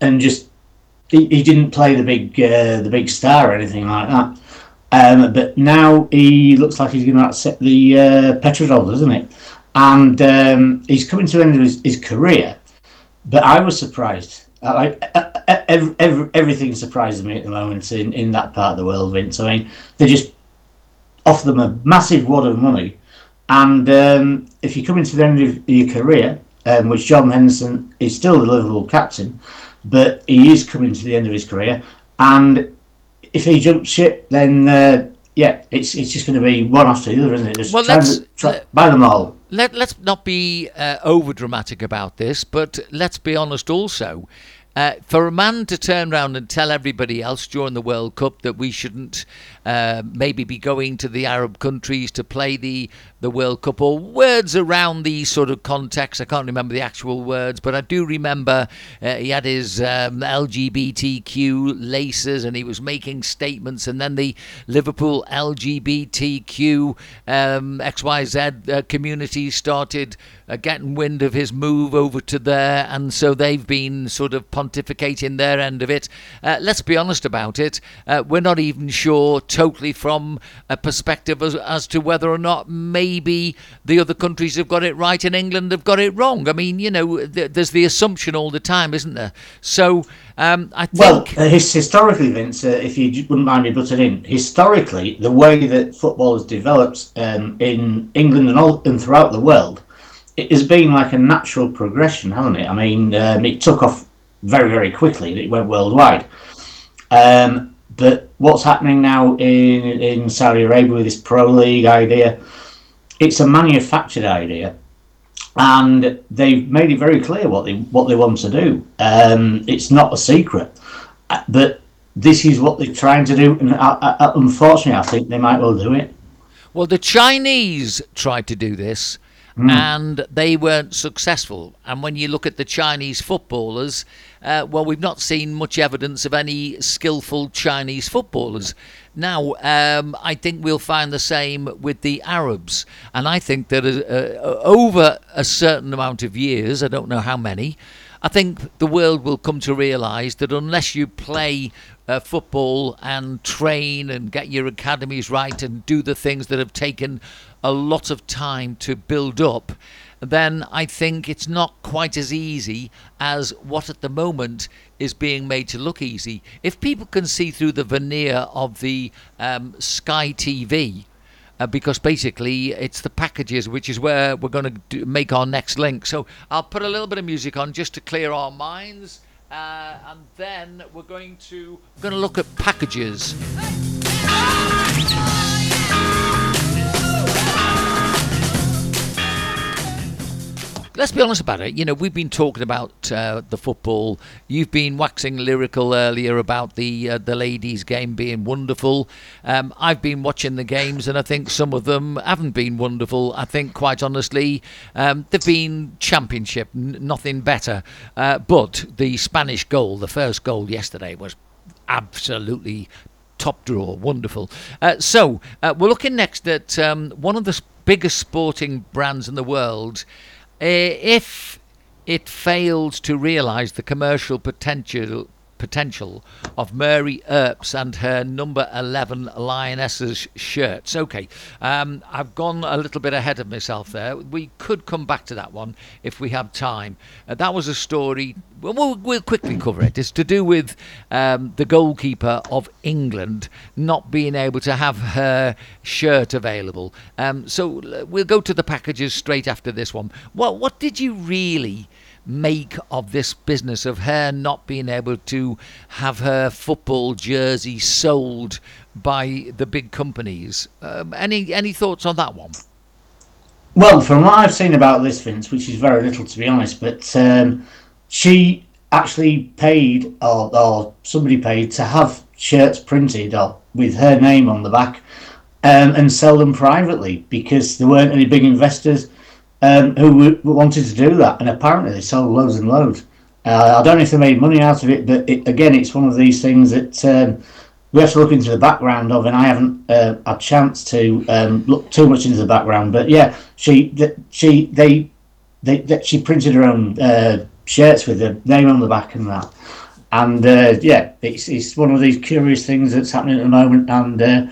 [SPEAKER 2] and just he, he, didn't play the big uh, the big star or anything like that. Um, but now he looks like he's going to upset the uh, Petrodol, doesn't it? And um, he's coming to the end of his, his career. But I was surprised like every, every, everything surprises me at the moment in, in that part of the world, Vince. I mean, they just offer them a massive wad of money, and um, if you come into the end of your career, um, which John Henderson is still the Liverpool captain, but he is coming to the end of his career, and if he jumps ship, then uh, yeah, it's it's just going to be one after the other, isn't it? Just
[SPEAKER 1] well, let's try,
[SPEAKER 2] buy them all.
[SPEAKER 1] Let let's not be uh, over dramatic about this, but let's be honest also Uh, for a man to turn around and tell everybody else during the World Cup that we shouldn't uh, maybe be going to the Arab countries to play the the World Cup or words around these sort of contexts. I can't remember the actual words, but I do remember uh, he had his um, LGBTQ laces and he was making statements, and then the Liverpool LGBTQ um, XYZ uh, community started uh, getting wind of his move over to there, and so they've been sort of pontificating their end of it. Uh, let's be honest about it. Uh, we're not even sure totally from a perspective as, as to whether or not maybe the other countries have got it right and England have got it wrong. I mean, you know, th- there's the assumption all the time, isn't there? So um, I think.
[SPEAKER 2] Well, uh, his, historically, Vince, uh, if you wouldn't mind me butting in, historically, the way that football has developed um, in England and, all, and throughout the world, it has been like a natural progression, hasn't it? I mean, um, it took off very, very quickly it went worldwide. Um, but what's happening now in, in Saudi Arabia with this Pro League idea, it's a manufactured idea. And they've made it very clear what they what they want to do. Um, it's not a secret, that this is what they're trying to do. And uh, uh, unfortunately, I think they might well do it.
[SPEAKER 1] Well, the Chinese tried to do this and they weren't successful. And when you look at the Chinese footballers, uh, well, we've not seen much evidence of any skillful Chinese footballers. Now, um, I think we'll find the same with the Arabs. And I think that uh, uh, over a certain amount of years, I don't know how many, I think the world will come to realise that unless you play uh, football and train and get your academies right and do the things that have taken a lot of time to build up, then I think it's not quite as easy as what at the moment is being made to look easy. If people can see through the veneer of the um, Sky TV, uh, because basically it's the packages, which is where we're going to make our next link. So I'll put a little bit of music on just to clear our minds, uh, and then we're going to we're going to look at packages. Let's be honest about it. You know, we've been talking about uh, the football. You've been waxing lyrical earlier about the uh, the ladies' game being wonderful. Um, I've been watching the games, and I think some of them haven't been wonderful. I think, quite honestly, um, they've been championship, n- nothing better. Uh, but the Spanish goal, the first goal yesterday, was absolutely top drawer, wonderful. Uh, so uh, we're looking next at um, one of the biggest sporting brands in the world. Uh, if it fails to realise the commercial potential potential of Mary Earps and her number 11 Lionesses shirts. Okay, um, I've gone a little bit ahead of myself there. We could come back to that one if we have time. Uh, that was a story, well, we'll, quickly cover it. It's to do with um, the goalkeeper of England not being able to have her shirt available. Um, so we'll go to the packages straight after this one. What did you really make of this business of her not being able to have her football jersey sold by the big companies. Um, any any thoughts on that one?
[SPEAKER 2] Well, from what I've seen about this, Vince, which is very little to be honest, but um, she actually paid, or, or somebody paid, to have shirts printed or with her name on the back um, and sell them privately because there weren't any big investors um, who wanted to do that. And apparently they sold loads and loads. Uh, I don't know if they made money out of it, but it, again, it's one of these things that um, we have to look into the background of, and I haven't uh, had a chance to um, look too much into the background. But yeah, she she they they, that she printed her own uh, shirts with the name on the back and that. And uh, yeah, it's it's one of these curious things that's happening at the moment, and uh,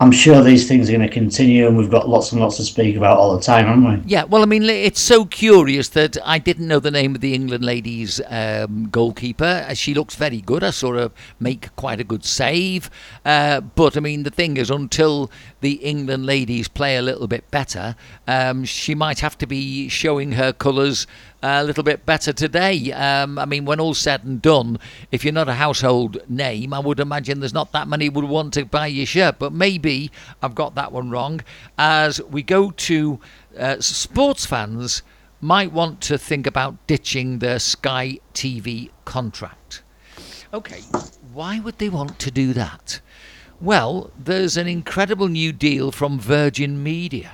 [SPEAKER 2] I'm sure these things are going to continue, and we've got lots and lots to speak about all the time, haven't we?
[SPEAKER 1] Yeah, well, I mean, it's so curious that I didn't know the name of the England ladies um, goalkeeper. Uh, She looks very good. I saw her make quite a good save. Uh, but, I mean, the thing is, until the England ladies play a little bit better, um, she might have to be showing her colours a little bit better today. Um, I mean, when all's said and done, if you're not a household name, I would imagine there's not that many would want to buy your shirt. But maybe I've got that one wrong. As we go to uh, sports fans might want to think about ditching their Sky TV contract. Okay, why would they want to do that? Well, there's an incredible new deal from Virgin Media.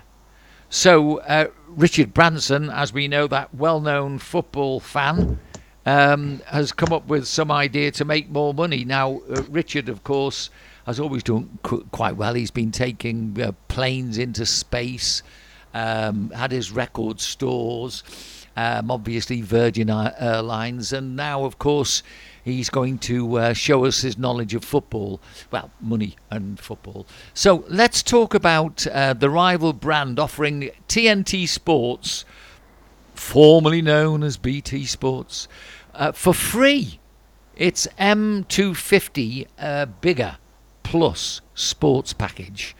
[SPEAKER 1] So, uh, Richard Branson, as we know, that well known football fan, um, has come up with some idea to make more money. Now, uh, Richard, of course, has always done qu- quite well. He's been taking uh, planes into space, um, had his record stores, um, obviously Virgin Airlines, and now, of course, he's going to uh, show us his knowledge of football. Well, money and football. So let's talk about uh, the rival brand offering TNT Sports, formerly known as BT Sports, uh, for free. It's M250 uh, bigger plus sports package.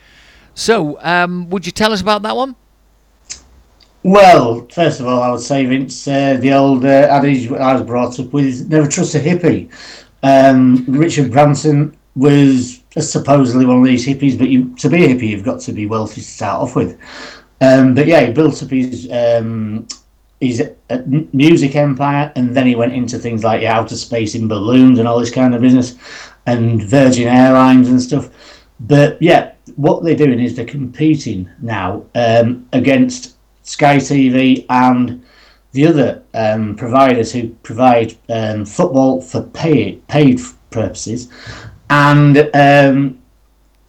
[SPEAKER 1] So, um, would you tell us about that one?
[SPEAKER 2] Well, first of all, I would say, Vince, uh, the old uh, adage I was brought up with never trust a hippie. Um, Richard Branson was supposedly one of these hippies, but you, to be a hippie, you've got to be wealthy to start off with. Um, but yeah, he built up his um, his uh, music empire, and then he went into things like outer space in balloons and all this kind of business, and Virgin Airlines and stuff. But yeah, what they're doing is they're competing now um, against Sky TV and the other um, providers who provide um, football for pay, paid purposes, and um,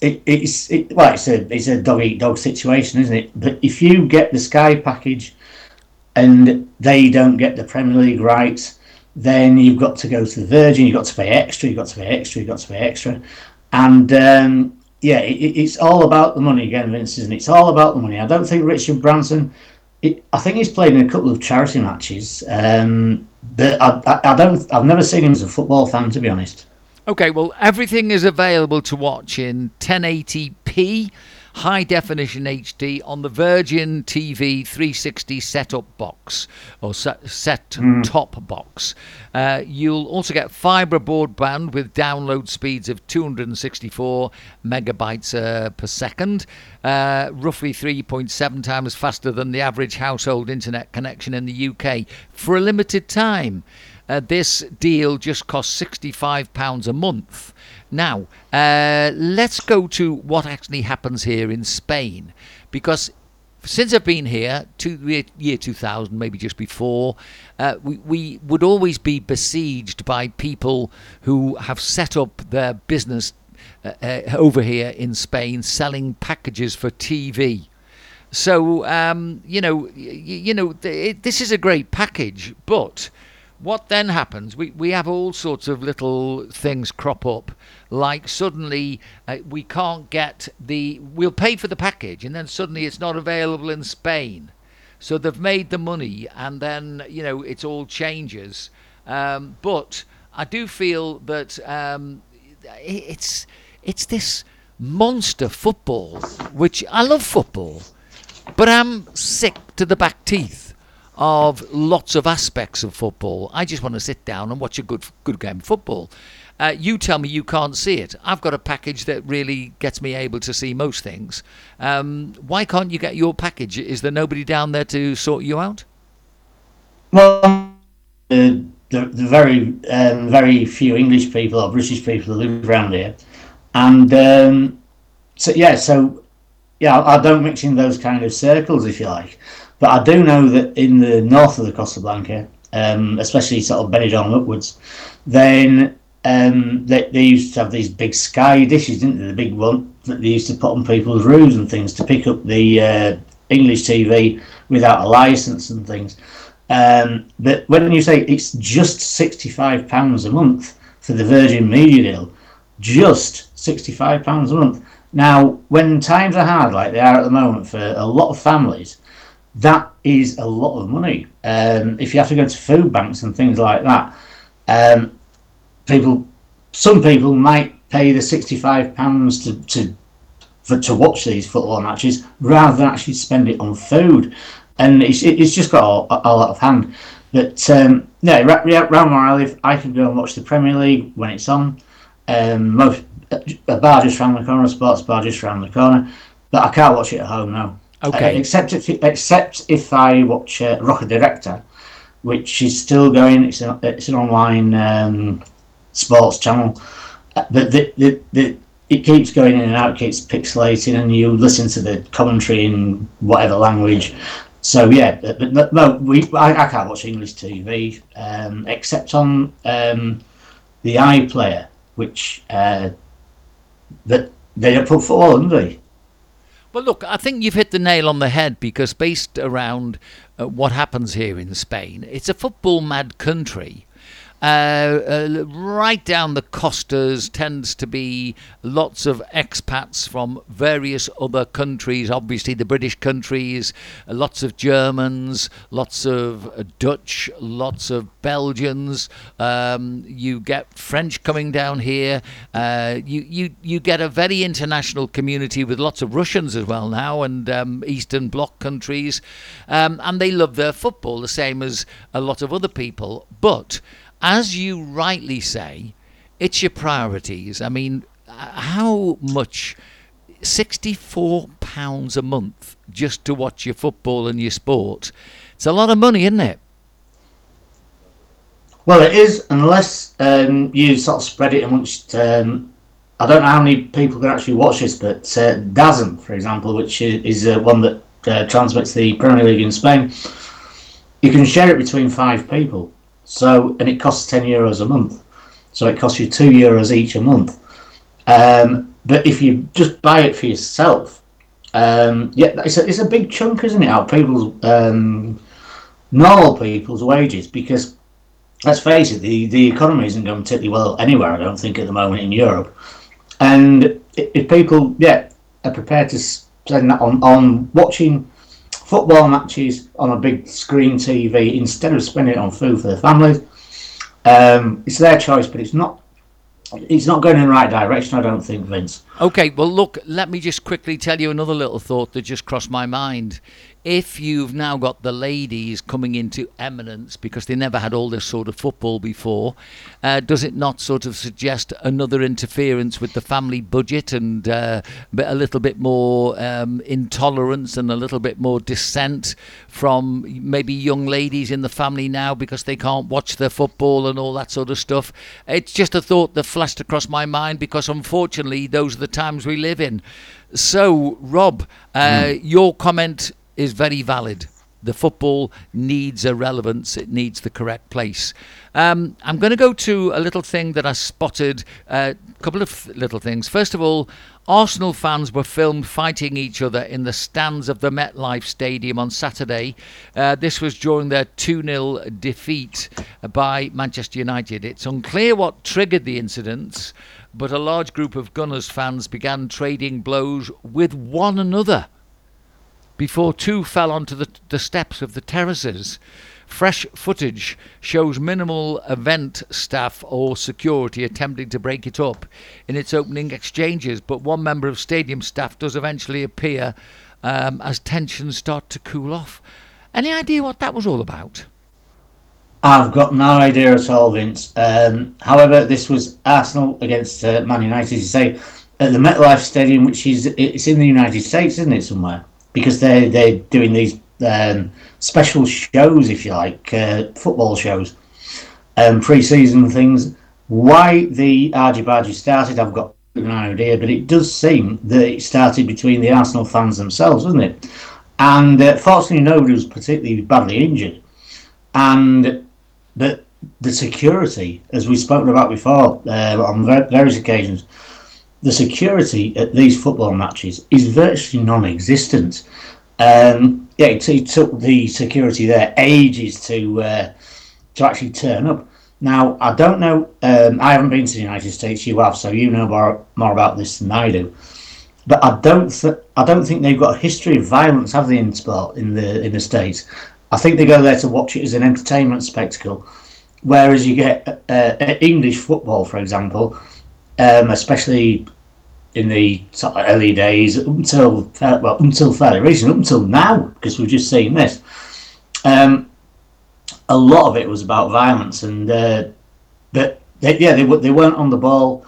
[SPEAKER 2] it, it's it, well, it's a it's a dog eat dog situation, isn't it? But if you get the Sky package and they don't get the Premier League rights, then you've got to go to the Virgin. You've got to pay extra. You've got to pay extra. You've got to pay extra, and um, yeah, it, it's all about the money again, Vince, isn't it? It's all about the money. I don't think Richard Branson. It, I think he's played in a couple of charity matches, um, but I, I, I don't. I've never seen him as a football fan, to be honest.
[SPEAKER 1] Okay, well, everything is available to watch in 1080p, high definition HD on the Virgin TV 360 setup box or set, set top box. Uh, you'll also get fibre broadband with download speeds of 264 megabytes uh, per second, uh, roughly 3.7 times faster than the average household internet connection in the UK for a limited time. Uh, this deal just costs £65 a month. Now, uh, let's go to what actually happens here in Spain. Because since I've been here, to year 2000, maybe just before, uh, we, we would always be besieged by people who have set up their business uh, uh, over here in Spain selling packages for TV. So um, you know, y- you know, th- this is a great package, but what then happens? We we have all sorts of little things crop up, like suddenly uh, we can't get the. We'll pay for the package, and then suddenly it's not available in Spain. So they've made the money, and then you know it's all changes. Um, but I do feel that um, it's it's this monster football, which I love football, but I'm sick to the back teeth of lots of aspects of football. I just want to sit down and watch a good good game of football. Uh, you tell me you can't see it. I've got a package that really gets me able to see most things. Um, why can't you get your package? Is there nobody down there to sort you out?
[SPEAKER 2] Well, uh, the, the very um, very few English people or British people that live around here, and um, so yeah, so yeah, I don't mix in those kind of circles if you like, but I do know that in the north of the Costa Blanca, um, especially sort of Benidorm upwards, then um, they, they used to have these big sky dishes, didn't they? The big one that they used to put on people's roofs and things to pick up the uh, English TV without a license and things. Um, but when you say it's just sixty-five pounds a month for the Virgin Media deal, just sixty-five pounds a month. Now, when times are hard like they are at the moment for a lot of families, that is a lot of money. Um, if you have to go to food banks and things like that, um, people, some people might pay the sixty-five pounds to, to for to watch these football matches rather than actually spend it on food, and it's it's just got all out of hand. But um, yeah, ra- ra- around where I live, I can go and watch the Premier League when it's on. Um, most a bar just round the corner, a sports bar just round the corner, but I can't watch it at home now.
[SPEAKER 1] Okay.
[SPEAKER 2] Uh, except if except if I watch uh, Roja Directa, which is still going. It's an it's an online um, sports channel, uh, but the, the, the it keeps going in and out, it keeps pixelating, and you listen to the commentary in whatever language. So yeah, but, no, we I, I can't watch English TV um, except on um, the iPlayer, which uh, that they don't put football on, do they?
[SPEAKER 1] Well, look, I think you've hit the nail on the head because based around uh, what happens here in Spain, it's a football mad country. Uh, uh, right down the costas tends to be lots of expats from various other countries. Obviously, the British countries, uh, lots of Germans, lots of uh, Dutch, lots of Belgians. Um, you get French coming down here. Uh, you, you you get a very international community with lots of Russians as well now, and um, Eastern Bloc countries, um, and they love their football the same as a lot of other people, but as you rightly say, it's your priorities. I mean, how much? £64 a month just to watch your football and your sport. It's a lot of money, isn't it?
[SPEAKER 2] Well, it is, unless um, you sort of spread it amongst. Um, I don't know how many people can actually watch this, but uh, DAZN, for example, which is uh, one that uh, transmits the Premier League in Spain, you can share it between five people. So, and it costs 10 euros a month. So it costs you 2 euros each a month. Um, but if you just buy it for yourself, um, yeah, it's a, it's a big chunk, isn't it, out people's, um, normal people's wages because let's face it, the, the economy isn't going particularly well anywhere, I don't think, at the moment in Europe. And if people, yeah, are prepared to spend that on, on watching football matches on a big screen TV instead of spending it on food for their families. Um, it's their choice, but it's not. It's not going in the right direction, I don't think, Vince.
[SPEAKER 1] Okay, well, look, let me just quickly tell you another little thought that just crossed my mind if you've now got the ladies coming into eminence because they never had all this sort of football before, uh, does it not sort of suggest another interference with the family budget and uh, a little bit more um, intolerance and a little bit more dissent from maybe young ladies in the family now because they can't watch their football and all that sort of stuff? It's just a thought that flashed across my mind because unfortunately those are the times we live in. So, Rob, uh, mm. your comment is very valid. The football needs a relevance, it needs the correct place. Um, I'm going to go to a little thing that I spotted, a uh, couple of little things. First of all, Arsenal fans were filmed fighting each other in the stands of the MetLife Stadium on Saturday. Uh, this was during their 2 0 defeat by Manchester United. It's unclear what triggered the incidents, but a large group of Gunners fans began trading blows with one another before two fell onto the, the steps of the terraces. Fresh footage shows minimal event staff or security attempting to break it up in its opening exchanges, but one member of stadium staff does eventually appear um, as tensions start to cool off. Any idea what that was all about?
[SPEAKER 2] I've got no idea at all, Vince. Um, however, this was Arsenal against uh, Man United. You say at the MetLife Stadium, which is it's in the United States, isn't it, somewhere? Because they they're doing these um, special shows, if you like, uh, football shows, um, pre-season things. Why the argy bargy started, I've got no idea, but it does seem that it started between the Arsenal fans themselves, doesn't it? And uh, fortunately, nobody was particularly badly injured, and the the security, as we've spoken about before uh, on various occasions, the security at these football matches is virtually non-existent. Um, yeah, it, it, took the security there ages to uh, to actually turn up. Now, I don't know. Um, I haven't been to the United States. You have, so you know more, more about this than I do. But I don't. Th- I don't think they've got a history of violence, have they, in sport in the in the states? I think they go there to watch it as an entertainment spectacle. Whereas you get uh, English football, for example, um, especially in the early days until well until fairly recent, up until now, because we've just seen this. Um, a lot of it was about violence, and uh, but they, yeah, they they weren't on the ball,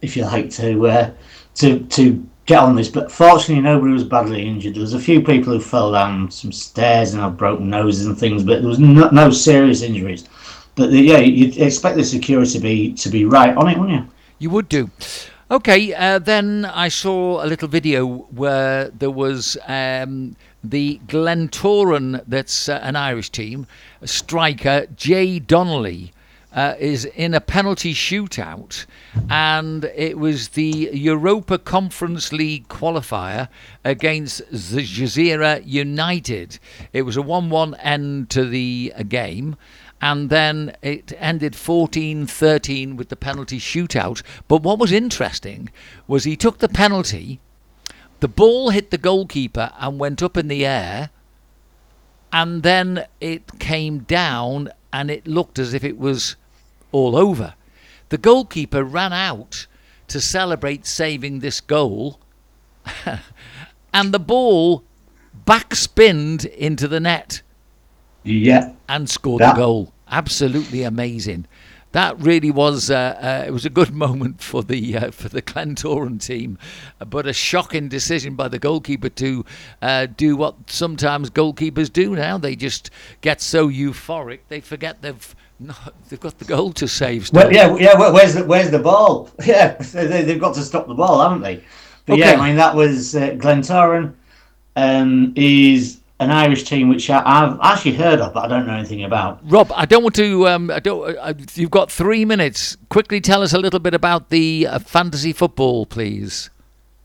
[SPEAKER 2] if you like, to uh, to to get on this, but fortunately nobody was badly injured. There was a few people who fell down some stairs and had broken noses and things, but there was no, no serious injuries. But the, yeah, you'd expect the security to be to be right on it, wouldn't you?
[SPEAKER 1] You would do. Okay, uh, then I saw a little video where there was um, the Glentoran, that's uh, an Irish team, striker Jay Donnelly. Uh, is in a penalty shootout, and it was the Europa Conference League qualifier against the Gżira United. It was a 1 1 end to the uh, game, and then it ended 14 13 with the penalty shootout. But what was interesting was he took the penalty, the ball hit the goalkeeper and went up in the air, and then it came down and it looked as if it was all over. The goalkeeper ran out to celebrate saving this goal, and the ball backspinned into the net
[SPEAKER 2] Yeah.
[SPEAKER 1] and scored
[SPEAKER 2] That-
[SPEAKER 1] the goal. Absolutely amazing. That really was uh, uh, it was a good moment for the uh, for the Glentoran team, but a shocking decision by the goalkeeper to uh, do what sometimes goalkeepers do now. They just get so euphoric they forget they've not, they've got the goal to save.
[SPEAKER 2] Well, yeah, yeah. Where's the Where's the ball? Yeah, they, they've got to stop the ball, haven't they? But yeah, I mean that was uh, Glentoran. Um, is an Irish team which I, I've actually heard of, but I don't know anything about.
[SPEAKER 1] Rob, I don't want to. Um, I don't. Uh, you've got three minutes. Quickly tell us a little bit about the uh, fantasy football, please.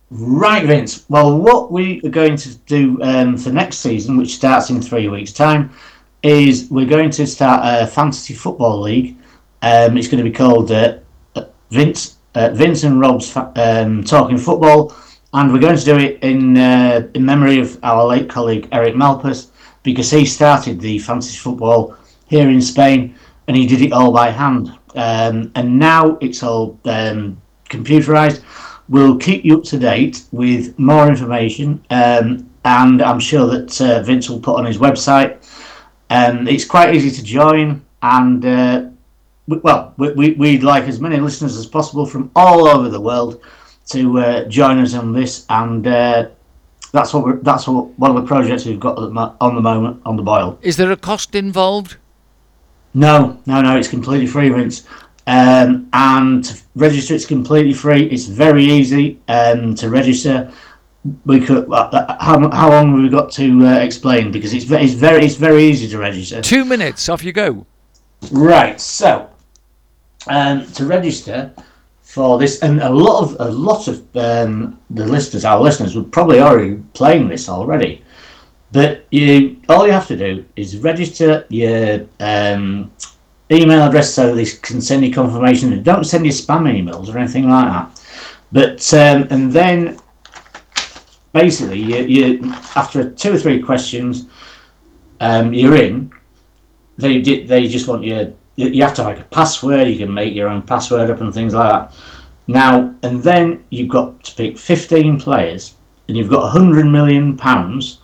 [SPEAKER 2] Right, Vince. Well, what we are going to do um, for next season, which starts in three weeks' time, is we're going to start a fantasy football league. Um, it's going to be called uh, uh, Vince uh, Vince and Rob's fa- um, Talking Football, and we're going to do it in uh, in memory of our late colleague Eric Malpas because he started the fantasy football here in Spain, and he did it all by hand. Um, and now it's all um, computerized. We'll keep you up to date with more information, um, and I'm sure that uh, Vince will put on his website. Um, it's quite easy to join, and uh, we, well, we, we'd like as many listeners as possible from all over the world to uh, join us on this, and uh, that's what we're, that's what one of the projects we've got at the mo- on the moment on the boil.
[SPEAKER 1] Is there a cost involved?
[SPEAKER 2] No, no, no, it's completely free, Vince. Um, and to register, it's completely free. It's very easy um, to register. We could. Uh, uh, how, how long have we got to uh, explain? Because it's very, it's very, it's very easy to register.
[SPEAKER 1] Two minutes. Off you go.
[SPEAKER 2] Right. So, um, to register for this, and a lot of a lot of um, the listeners, our listeners, would probably already playing this already. But you, all you have to do is register your um, email address so they can send you confirmation. And don't send you spam emails or anything like that. But um, and then basically, you, you after two or three questions, um, you're in. They. They just want you. You you have to like a password. You can make your own password up and things like that. Now and then you've got to pick 15 players, and you've got 100 million pounds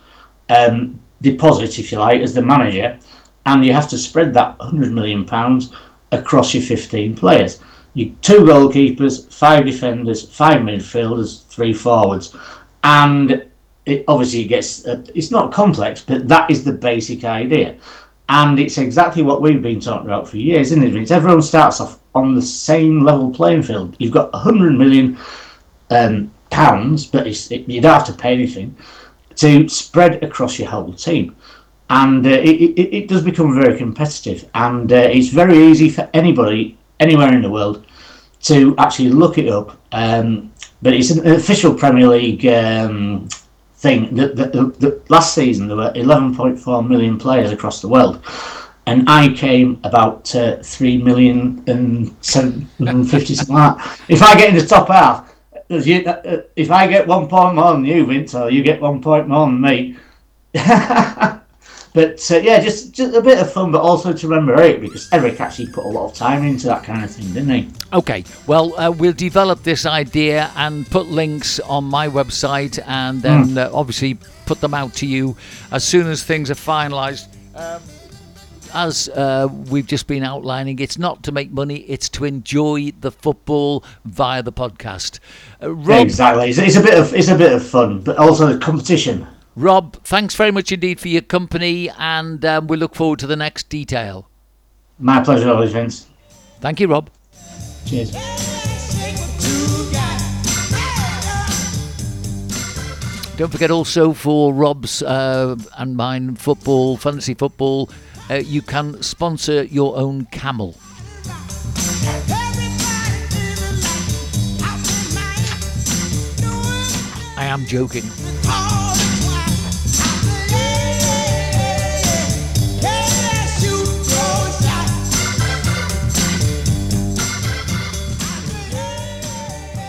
[SPEAKER 2] um, deposit, if you like, as the manager, and you have to spread that 100 million pounds across your 15 players. You two goalkeepers, five defenders, five midfielders, three forwards, and it obviously gets. Uh, it's not complex, but that is the basic idea, and it's exactly what we've been talking about for years, isn't it? Vince? everyone starts off on the same level playing field. You've got 100 million um, pounds, but it's, it, you don't have to pay anything to spread across your whole team. And uh, it, it, it does become very competitive, and uh, it's very easy for anybody anywhere in the world to actually look it up. Um, but it's an official Premier League um, thing. The, the, the, the, last season there were 11.4 million players across the world, and I came about uh, three million and seven fifty something. If I get in the top half, if uh, if I get one point more than you, Vince, or you get one point more than me. but uh, yeah, just just a bit of fun, but also to remember Eric because Eric actually put a lot of time into that kind of thing, didn't he?
[SPEAKER 1] Okay, well, uh, we'll develop this idea and put links on my website and then
[SPEAKER 2] Hmm.
[SPEAKER 1] uh, obviously put them out to you as soon as things are finalised. Um, as uh, we've just been outlining, it's not to make money; it's to enjoy the football via the podcast. Uh, Rob,
[SPEAKER 2] Exactly. It's, it's a bit of it's a bit of fun, but also the competition.
[SPEAKER 1] Rob, thanks very much indeed for your company, and um, we look forward to the next detail.
[SPEAKER 2] My pleasure, always, Vince.
[SPEAKER 1] Thank you, Rob.
[SPEAKER 2] Cheers.
[SPEAKER 1] Don't forget also for Rob's uh, and mine football, fantasy football, uh, you can sponsor your own camel. I am joking.